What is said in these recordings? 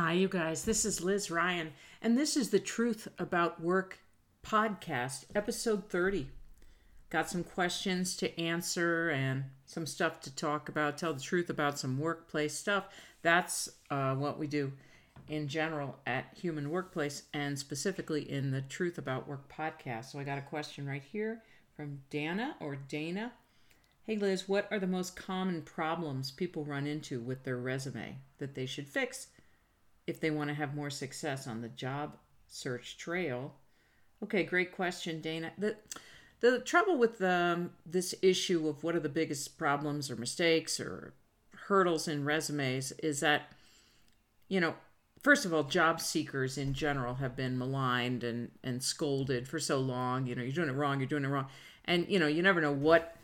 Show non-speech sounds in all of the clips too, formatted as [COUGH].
Hi, you guys. This is Liz Ryan, and this is the Truth About Work podcast, episode 30. Got some questions to answer and some stuff to talk about, tell the truth about some workplace stuff. That's uh, what we do in general at Human Workplace and specifically in the Truth About Work podcast. So I got a question right here from Dana or Dana. Hey Liz, what are the most common problems people run into with their resume that they should fix? If they want to have more success on the job search trail? Okay, great question, Dana. The the trouble with um, this issue of what are the biggest problems or mistakes or hurdles in resumes is that, you know, first of all, job seekers in general have been maligned and, and scolded for so long. You know, you're doing it wrong, you're doing it wrong. And, you know, you never know what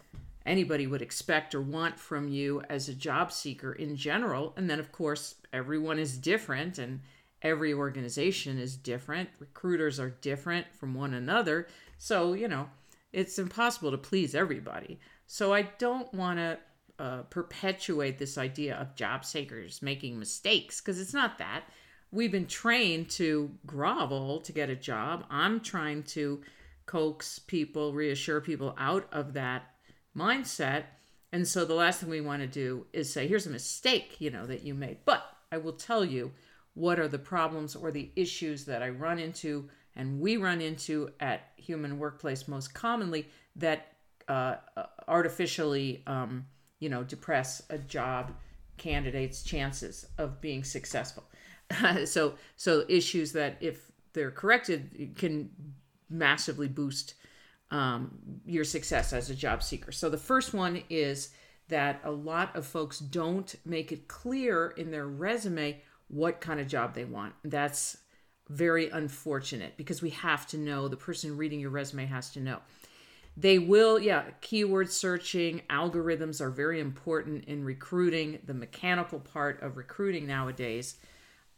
anybody would expect or want from you as a job seeker in general. And then, of course, everyone is different and every organization is different. Recruiters are different from one another. So, you know, it's impossible to please everybody. So, I don't want to uh, perpetuate this idea of job seekers making mistakes because it's not that. We've been trained to grovel to get a job. I'm trying to coax people, reassure people out of that mindset. And so the last thing we want to do is say, here's a mistake, you know, that you made. But I will tell you what are the problems or the issues that I run into and we run into at human workplace most commonly that uh, artificially, um, you know, depress a job candidate's chances of being successful. [LAUGHS] so, so issues that if they're corrected can massively boost um, your success as a job seeker. So the first one is that a lot of folks don't make it clear in their resume what kind of job they want. That's very unfortunate because we have to know, the person reading your resume has to know. They will, yeah, keyword searching, algorithms are very important in recruiting, the mechanical part of recruiting nowadays,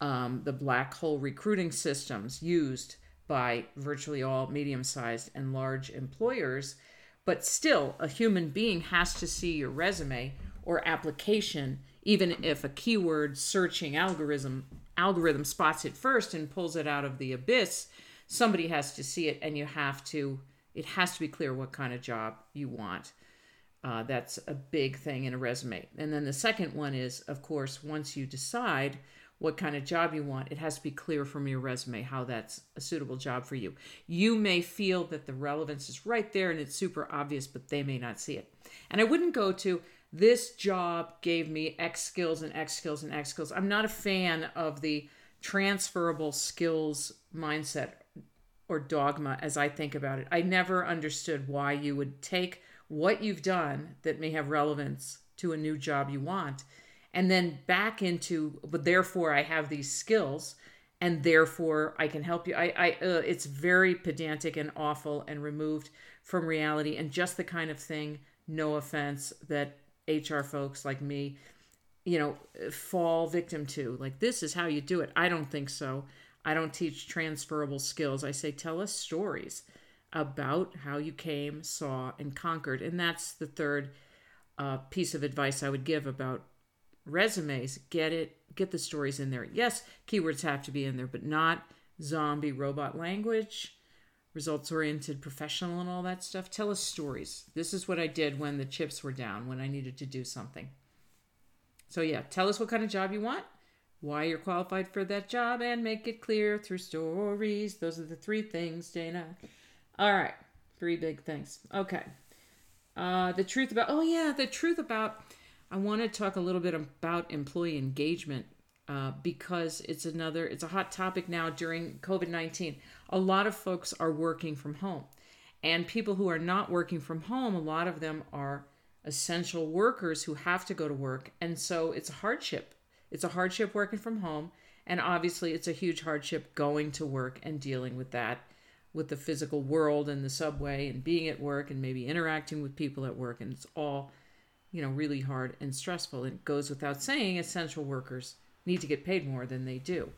um, the black hole recruiting systems used by virtually all medium sized and large employers. But still, a human being has to see your resume or application, even if a keyword searching algorithm algorithm spots it first and pulls it out of the abyss. Somebody has to see it, and you have to. It has to be clear what kind of job you want. Uh, that's a big thing in a resume. And then the second one is, of course, once you decide what kind of job you want, it has to be clear from your resume how that's a suitable job for you. You may feel that the relevance is right there and it's super obvious, but they may not see it. And I wouldn't go to this job gave me X skills and X skills and X skills. I'm not a fan of the transferable skills mindset or dogma as I think about it. I never understood why you would take what you've done that may have relevance to a new job you want and then back into but therefore i have these skills and therefore i can help you. I, I uh, it's very pedantic and awful and removed from reality and just the kind of thing no offense that hr folks like me you know fall victim to. Like this is how you do it. I don't think so. I don't teach transferable skills. I say tell us stories about how you came saw and conquered. And that's the third uh, piece of advice i would give about resumes, get it, get the stories in there. Yes, keywords have to be in there, but not zombie robot language, results oriented professional, and all that stuff. Tell us stories. This is what I did when the chips were down, when I needed to do something. So, yeah, tell us what kind of job you want, why you're qualified for that job, and make it clear through stories. Those are the three things, Dana. All right, three big things. Okay. Uh, the truth about, oh, yeah, the truth about I want to talk a little bit about employee engagement uh, because it's another it's a hot topic now during covid-19 a lot of folks are working from home and people who are not working from home a lot of them are essential workers who have to go to work and so it's a hardship. It's a hardship working from home and obviously it's a huge hardship going to work and dealing with that with the physical world and the subway and being at work and maybe interacting with people at work and it's all you know, really hard and stressful. It goes without saying essential workers need to get paid more than they do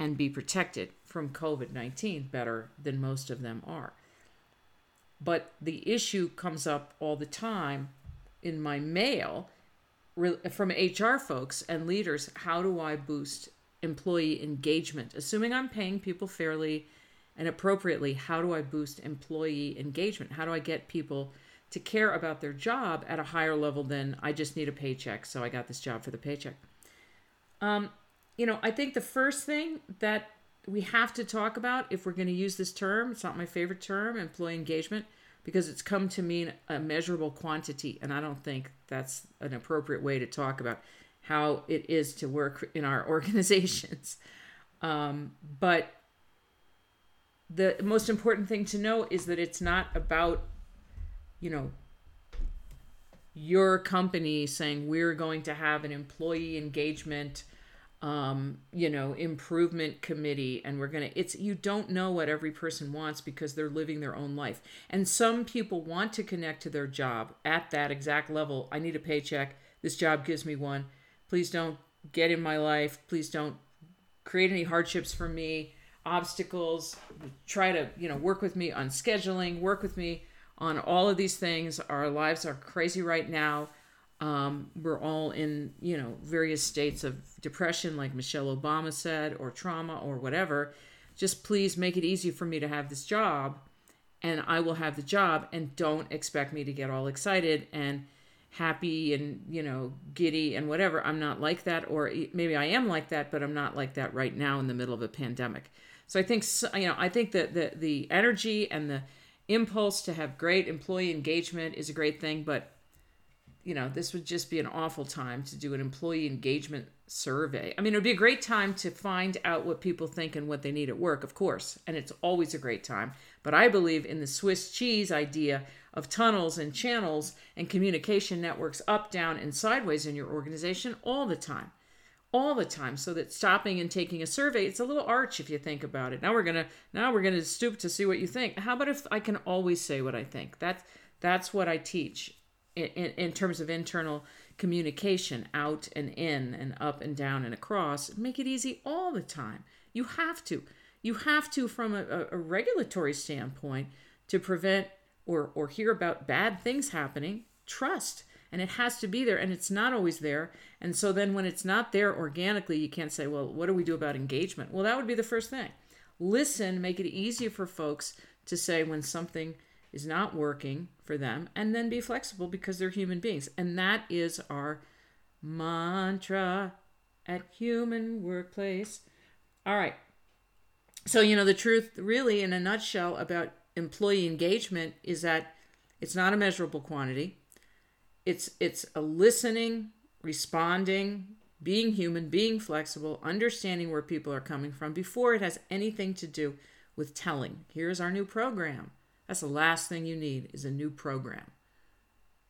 and be protected from COVID 19 better than most of them are. But the issue comes up all the time in my mail from HR folks and leaders how do I boost employee engagement. Assuming I'm paying people fairly and appropriately, how do I boost employee engagement? How do I get people to care about their job at a higher level than I just need a paycheck, so I got this job for the paycheck? Um, you know, I think the first thing that we have to talk about if we're going to use this term, it's not my favorite term, employee engagement, because it's come to mean a measurable quantity, and I don't think that's an appropriate way to talk about how it is to work in our [LAUGHS] organizations. Um, but the most important thing to know is that it's not about, you know, your company saying we're going to have an employee engagement um, you know, improvement committee, and we're gonna. It's you don't know what every person wants because they're living their own life, and some people want to connect to their job at that exact level. I need a paycheck. This job gives me one. Please don't get in my life. Please don't create any hardships for me, obstacles. Try to you know work with me on scheduling. Work with me on all of these things. Our lives are crazy right now um, we're all in, you know, various states of depression, like Michelle Obama said, or trauma, or whatever. Just please make it easy for me to have this job, and I will have the job. And don't expect me to get all excited and happy and you know giddy and whatever. I'm not like that, or maybe I am like that, but I'm not like that right now in the middle of a pandemic. So I think you know I think that the the energy and the impulse to have great employee engagement is a great thing, but you know, this would just be an awful time to do an employee engagement survey. I mean, it would be a great time to find out what people think and what they need at work, of course, and it's always a great time. But I believe in the Swiss cheese idea of tunnels and channels and communication networks up, down, and sideways in your organization all the time. All the time, so that stopping and taking a survey, it's a little arch if you think about it. Now we're gonna now we're gonna stoop to see what you think. How about if I can always say what I think? That's that's what I teach in, in terms of internal communication out and in and up and down and across make it easy all the time you have to you have to from a, a regulatory standpoint to prevent or or hear about bad things happening trust and it has to be there and it's not always there and so then when it's not there organically you can't say well what do we do about engagement well that would be the first thing listen make it easier for folks to say when something is not working for them and then be flexible because they're human beings. And that is our mantra at Human Workplace. All right. So, you know, the truth, really, in a nutshell, about employee engagement is that it's not a measurable quantity. It's it's a listening, responding, being human, being flexible, understanding where people are coming from before it has anything to do with telling. Here's our new program. That's the last thing you need is a new program.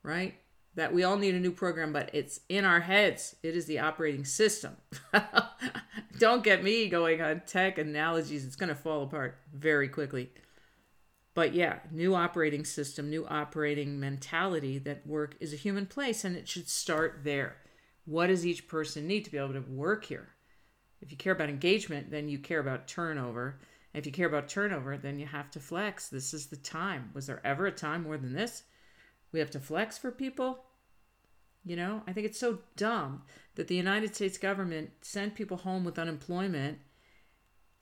Right? That we all need a new program, but it's in our heads. It is the operating system. [LAUGHS] Don't get me going on tech analogies. It's going to fall apart very quickly. But yeah, new operating system, new operating mentality that work is a human place and it should start there. What does each person need to be able to work here? If you care about engagement, then you care about turnover if you care about turnover, then you have to flex. This is the time. Was there ever a time more than this? We have to flex for people. You know, I think it's so dumb that the United States government sent people home with unemployment.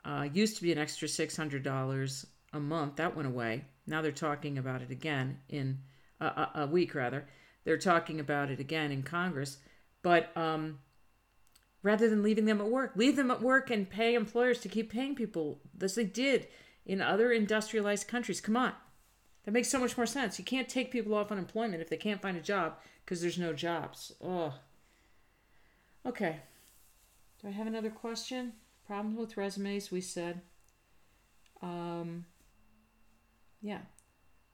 Uh, used to be an extra $600 a month. That went away. Now they're talking about it again in a, week, rather. They're talking about it again in Congress. But um, rather than leaving them at work. Leave them at work and pay employers to keep paying people as they did in other industrialized countries. Come on. That makes so much more sense. You can't take people off unemployment if they can't find a job because there's no jobs. Oh. Okay. Do I have another question? Problems with resumes, we said. Um, yeah.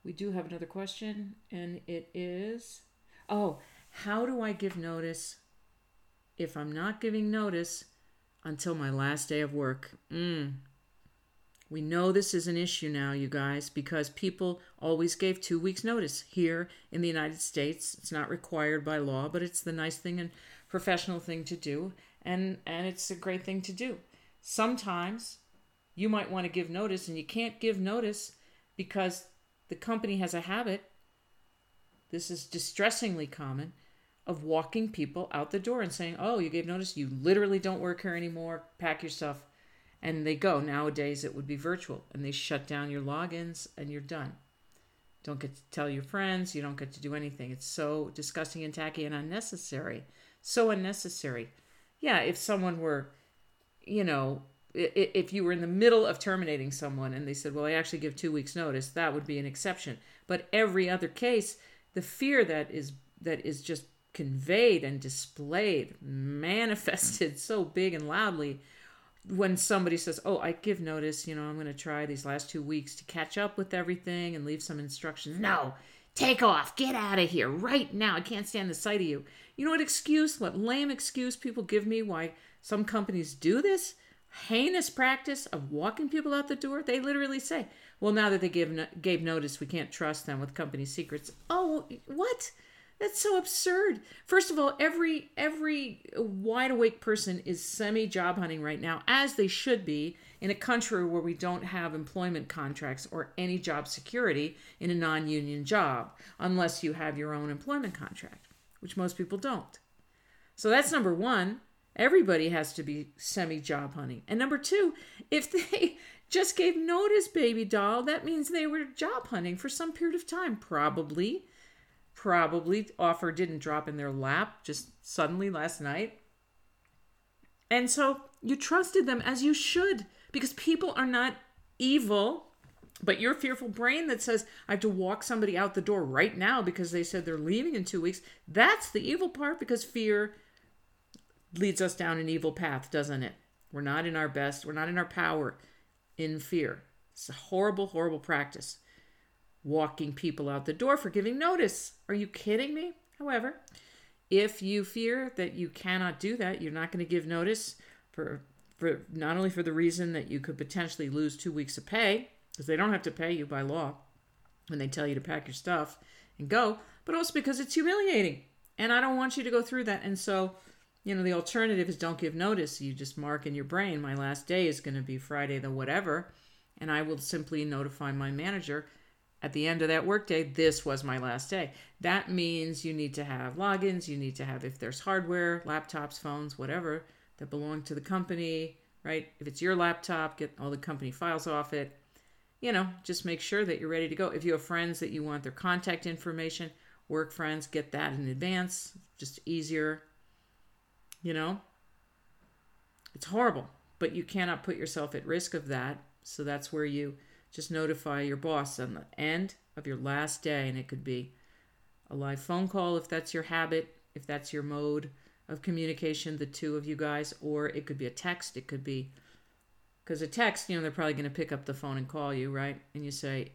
We do have another question, and it is Oh, how do I give notice if I'm not giving notice until my last day of work. Mm. We know this is an issue now, you guys, because people always gave two weeks' notice here in the United States. It's not required by law, but it's the nice thing and professional thing to do, and and it's a great thing to do. Sometimes you might want to give notice, and you can't give notice because the company has a habit. This is distressingly common of walking people out the door and saying, "Oh, you gave notice. You literally don't work here anymore. Pack your stuff." And they go. Nowadays, it would be virtual, and they shut down your logins, and you're done. Don't get to tell your friends. You don't get to do anything. It's so disgusting and tacky and unnecessary. So unnecessary. Yeah, if someone were, you know, if you were in the middle of terminating someone and they said, well, I actually give two weeks notice, that would be an exception. But every other case, the fear that is that is just conveyed and displayed, manifested so big and loudly when somebody says, "Oh, I give notice, you know, I'm going to try these last 2 weeks to catch up with everything and leave some instructions." No. Take off. Get out of here right now. I can't stand the sight of you. You know what excuse, what lame excuse people give me why some companies do this? Heinous practice of walking people out the door. They literally say, "Well, now that they gave gave notice, we can't trust them with company secrets." Oh, what? That's so absurd. First of all, every every wide awake person is semi job hunting right now, as they should be in a country where we don't have employment contracts or any job security in a non-union job, unless you have your own employment contract, which most people don't. So that's number one. Everybody has to be semi job hunting. And number two, if they [LAUGHS] just gave notice, baby doll, that means they were job hunting for some period of time, probably probably offer didn't drop in their lap just suddenly last night. And so you trusted them as you should because people are not evil, but your fearful brain that says, I have to walk somebody out the door right now because they said they're leaving in two weeks, that's the evil part because fear leads us down an evil path, doesn't it? We're not in our best, we're not in our power in fear. It's a horrible, horrible practice walking people out the door for giving notice. Are you kidding me? However, if you fear that you cannot do that, you're not going to give notice for for not only for the reason that you could potentially lose 2 weeks of pay because they don't have to pay you by law when they tell you to pack your stuff and go, but also because it's humiliating. And I don't want you to go through that. And so, you know, the alternative is don't give notice. You just mark in your brain my last day is going to be Friday the whatever, and I will simply notify my manager at the end of that workday, this was my last day. That means you need to have logins, you need to have, if there's hardware, laptops, phones, whatever, that belong to the company, right? If it's your laptop, get all the company files off it. You know, just make sure that you're ready to go. If you have friends that you want their contact information, work friends, get that in advance, just easier. You know, it's horrible, but you cannot put yourself at risk of that. So that's where you just notify your boss on the end of your last day. And it could be a live phone call if that's your habit, if that's your mode of communication, the two of you guys, or it could be a text. It could be because a text, you know, they're probably going to pick up the phone and call you, right? And you say,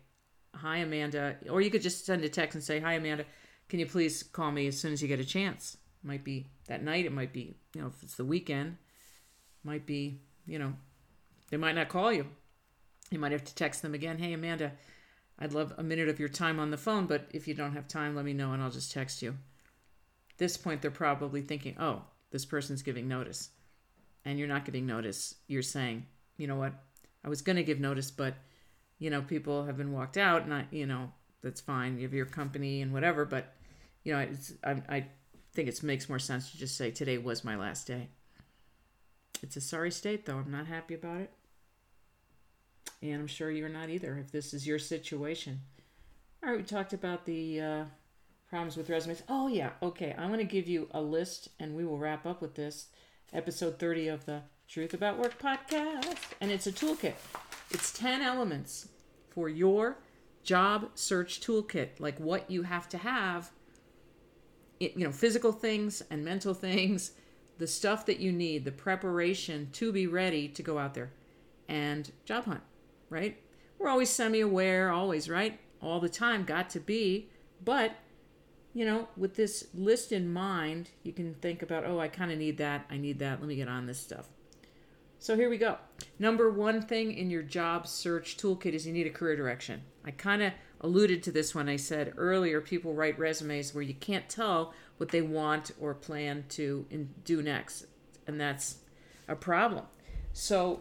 Hi, Amanda. Or you could just send a text and say, Hi, Amanda. Can you please call me as soon as you get a chance? Might be that night. It might be, you know, if it's the weekend, might be, you know, they might not call you. You might have to text them again. Hey, Amanda, I'd love a minute of your time on the phone, but if you don't have time, let me know and I'll just text you. At this point, they're probably thinking, oh, this person's giving notice. And you're not giving notice. You're saying, you know what? I was going to give notice, but, you know, people have been walked out and I, you know, that's fine. You have your company and whatever, but, you know, it's, I, I think it makes more sense to just say today was my last day. It's a sorry state, though. I'm not happy about it. And I'm sure you're not either if this is your situation. All right, we talked about the uh, problems with resumes. Oh, yeah. Okay. I'm going to give you a list and we will wrap up with this episode 30 of the Truth About Work podcast. And it's a toolkit, it's 10 elements for your job search toolkit, like what you have to have, you know, physical things and mental things, the stuff that you need, the preparation to be ready to go out there and job hunt right? We're always semi aware, always, right? All the time, got to be. But, you know, with this list in mind, you can think about, oh, I kind of need that. I need that. Let me get on this stuff. So here we go. Number one thing in your job search toolkit is you need a career direction. I kind of alluded to this when I said earlier people write resumes where you can't tell what they want or plan to do next. And that's a problem. So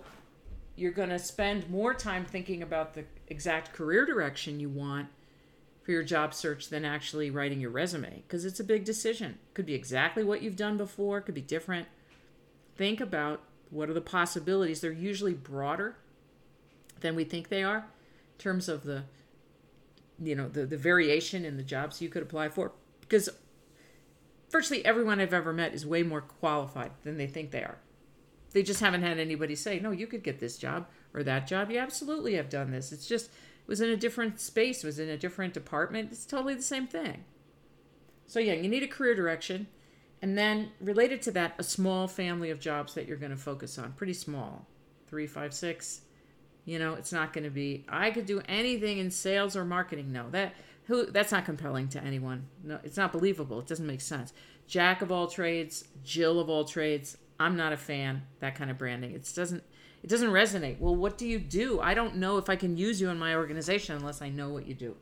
you're going to spend more time thinking about the exact career direction you want for your job search than actually writing your resume because it's a big decision. Could be exactly what you've done before, could be different. Think about what are the possibilities. They're usually broader than we think they are in terms of the you know the, the variation in the jobs you could apply for because virtually everyone I've ever met is way more qualified than they think they are. They just haven't had anybody say, "No, you could get this job or that job." You absolutely have done this. It's just it was in a different space, was in a different department. It's totally the same thing. So yeah, you need a career direction. And then related to that, a small family of jobs that you're going to focus on. Pretty small. Three, five, six. You know, it's not going to be I could do anything in sales or marketing. No, that who that's not compelling to anyone. No, it's not believable. It doesn't make sense. Jack of all trades, Jill of all trades. I'm not a fan that kind of branding. It doesn't it doesn't resonate. Well, what do you do? I don't know if I can use you in my organization unless I know what you do.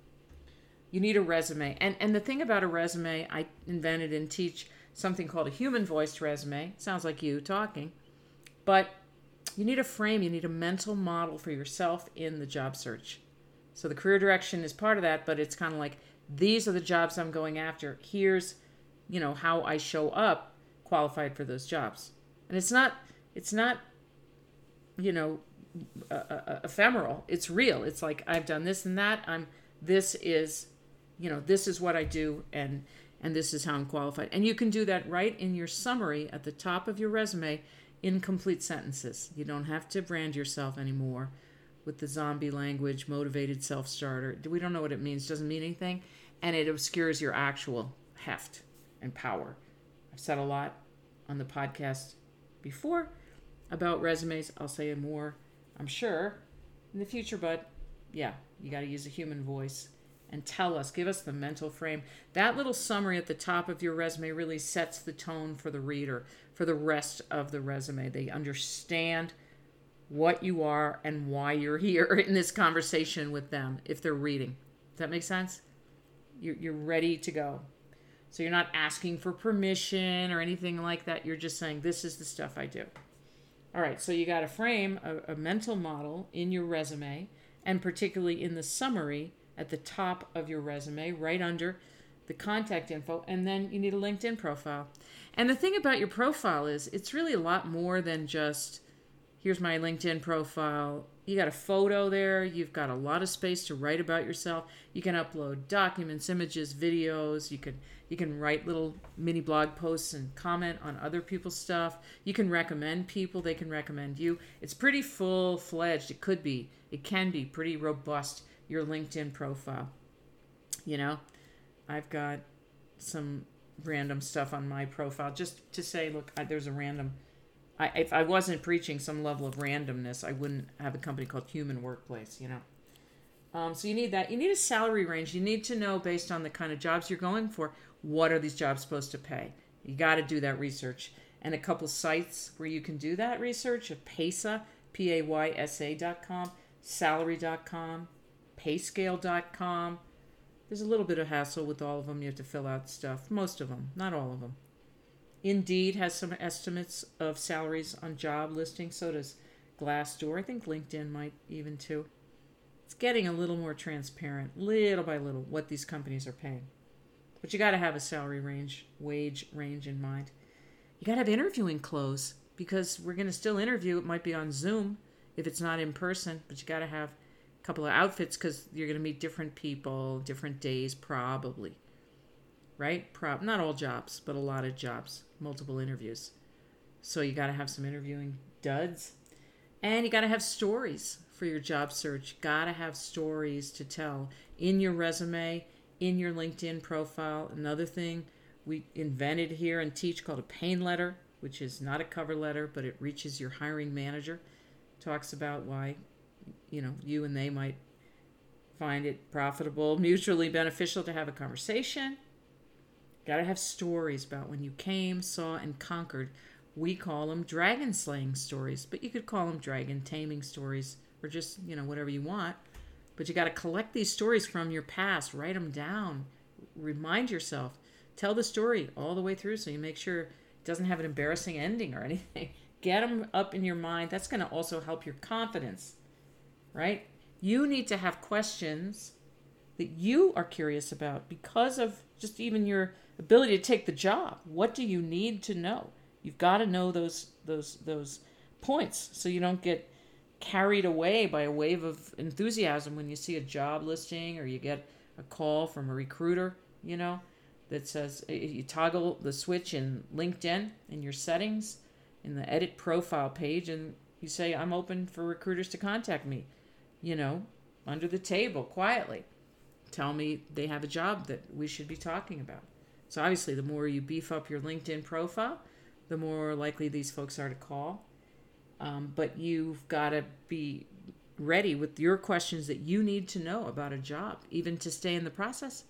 You need a resume. And and the thing about a resume, I invented and teach something called a human voiced resume. Sounds like you talking. But you need a frame, you need a mental model for yourself in the job search. So the career direction is part of that, but it's kind of like these are the jobs I'm going after. Here's, you know, how I show up qualified for those jobs. And it's not it's not you know, uh, uh, ephemeral. It's real. It's like I've done this and that. I'm this is, you know, this is what I do and and this is how I'm qualified. And you can do that right in your summary at the top of your resume in complete sentences. You don't have to brand yourself anymore with the zombie language, motivated self starter. We don't know what it means, doesn't mean anything, and it obscures your actual heft and power. I've said a lot on the podcast before about resumes. I'll say more, I'm sure, in the future, but yeah, you got to use a human voice and tell us, give us the mental frame. That little summary at the top of your resume really sets the tone for the reader for the rest of the resume. They understand what you are and why you're here [LAUGHS] in this conversation with them if they're reading. Does that make sense? You're, you're ready to go. So you're not asking for permission or anything like that. You're just saying, this is the stuff I do. All right, so you got to frame a, a mental model in your resume and particularly in the summary at the top of your resume, right under the contact info, and then you need a LinkedIn profile. And the thing about your profile is it's really a lot more than just here's my LinkedIn profile. You got a photo there, you've got a lot of space to write about yourself. You can upload documents, images, videos, you can you can write little mini blog posts and comment on other people's stuff. You can recommend people, they can recommend you. It's pretty full-fledged. It could be. It can be pretty robust your LinkedIn profile. You know, I've got some random stuff on my profile just to say, look, I, there's a random. I, if I wasn't preaching some level of randomness, I wouldn't have a company called Human Workplace. You know. Um, so you need that. You need a salary range. You need to know based on the kind of jobs you're going for, what are these jobs supposed to pay. You got to do that research. And a couple sites where you can do that research: of Paysa, P A Y S A dot com, Salary.com, payscale.com. There's a little bit of hassle with all of them. You have to fill out stuff. Most of them, not all of them. Indeed has some estimates of salaries on job listings. So does Glassdoor. I think LinkedIn might even too. It's getting a little more transparent, little by little, what these companies are paying. But you got to have a salary range, wage range in mind. You got to have interviewing clothes because we're going to still interview. It might be on Zoom if it's not in person, but you got to have couple of outfits because you're going to meet different people, different days, probably. Right? Prob not all jobs, but a lot of jobs, multiple interviews. So you got to have some interviewing duds, and you got to have stories for your job search. Got to have stories to tell in your resume, in your LinkedIn profile. Another thing we invented here and teach called a pain letter, which is not a cover letter, but it reaches your hiring manager. Talks about why you know, you and they might find it profitable, mutually beneficial to have a conversation. Got to have stories about when you came, saw, and conquered. We call them dragon slaying stories, but you could call them dragon taming stories or just, you know, whatever you want. But you got to collect these stories from your past, write them down, remind yourself, tell the story all the way through so you make sure it doesn't have an embarrassing ending or anything. [LAUGHS] Get them up in your mind. That's going to also help your confidence right? You need to have questions that you are curious about because of just even your ability to take the job. What do you need to know? You've got to know those those those points so you don't get carried away by a wave of enthusiasm when you see a job listing or you get a call from a recruiter, you know, that says you toggle the switch in LinkedIn in your settings in the edit profile page and you say I'm open for recruiters to contact me, you know, under the table quietly. Tell me they have a job that we should be talking about. So obviously the more you beef up your LinkedIn profile, the more likely these folks are to call. Um, but you've got to be ready with your questions that you need to know about a job, even to stay in the process,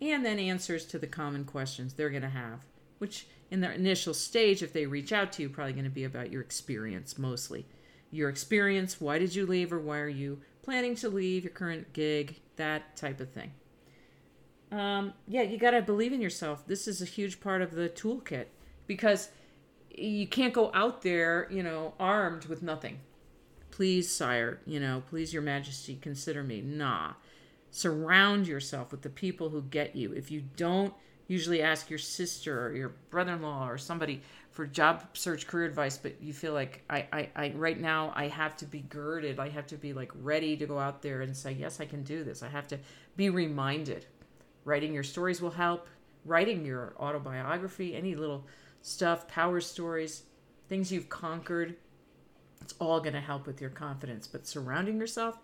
and then answers to the common questions they're going to have, which in their initial stage, if they reach out to you, probably going to be about your experience mostly. Your experience, why did you leave or why are you planning to leave your current gig, that type of thing. Um, yeah, you got to believe in yourself. This is a huge part of the toolkit because you can't go out there, you know, armed with nothing. Please, sire, you know, please, your majesty, consider me. Nah. Surround yourself with the people who get you. If you don't usually ask your sister or your brother-in-law or somebody for job search career advice but you feel like I, I, I right now i have to be girded. I have to be like ready to go out there and say yes i can do this. I have to be reminded. Writing your stories will help. Writing your autobiography any little stuff power stories things you've conquered it's all going to help with your confidence. But surrounding yourself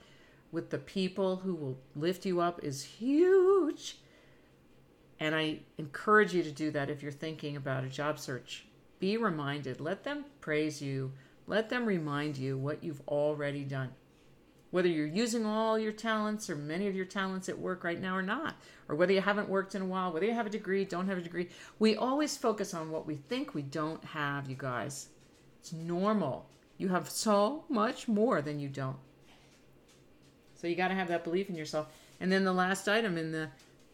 with the people who will lift you up is huge. And I encourage you to do that if you're thinking about a job search. Be reminded, let them praise you, let them remind you what you've already done. Whether you're using all your talents or many of your talents at work right now or not, or whether you haven't worked in a while, whether you have a degree, don't have a degree, we always focus on what we think we don't have, you guys. It's normal. You have so much more than you don't. So you got to have that belief in yourself. And then the last item in the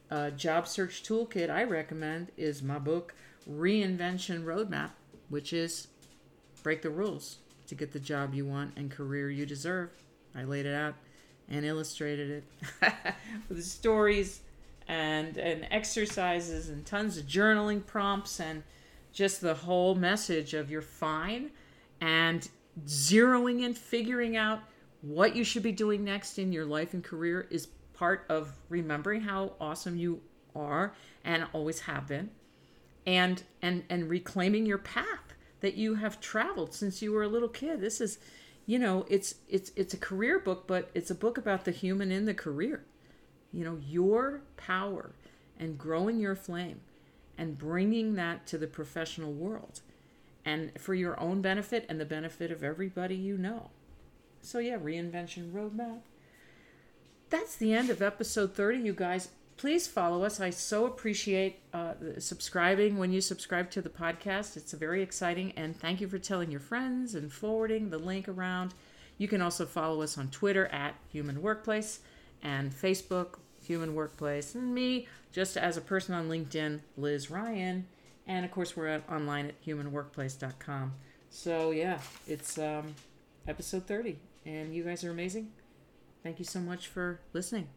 uh, job search toolkit I recommend is my book, Reinvention Roadmap, which is break the rules to get the job you want and career you deserve. I laid it out and illustrated it [LAUGHS] with stories and, and exercises and tons of journaling prompts and just the whole message of you're fine and zeroing in, figuring out what you should be doing next in your life and career is part of remembering how awesome you are and always have been and and and reclaiming your path that you have traveled since you were a little kid. This is you know it's it's it's a career book but it's a book about the human in the career. You know your power and growing your flame and bringing that to the professional world and for your own benefit and the benefit of everybody you know. So yeah reinvention roadmap. That's the end of episode 30, you guys. Please follow us. I so appreciate uh, subscribing when you subscribe to the podcast. It's very exciting. And thank you for telling your friends and forwarding the link around. You can also follow us on Twitter at Human Workplace and Facebook, Human Workplace, and me just as a person on LinkedIn, Liz Ryan. And of course, we're online at humanworkplace.com. So, yeah, it's um, episode 30. And you guys are amazing. Thank you so much for listening.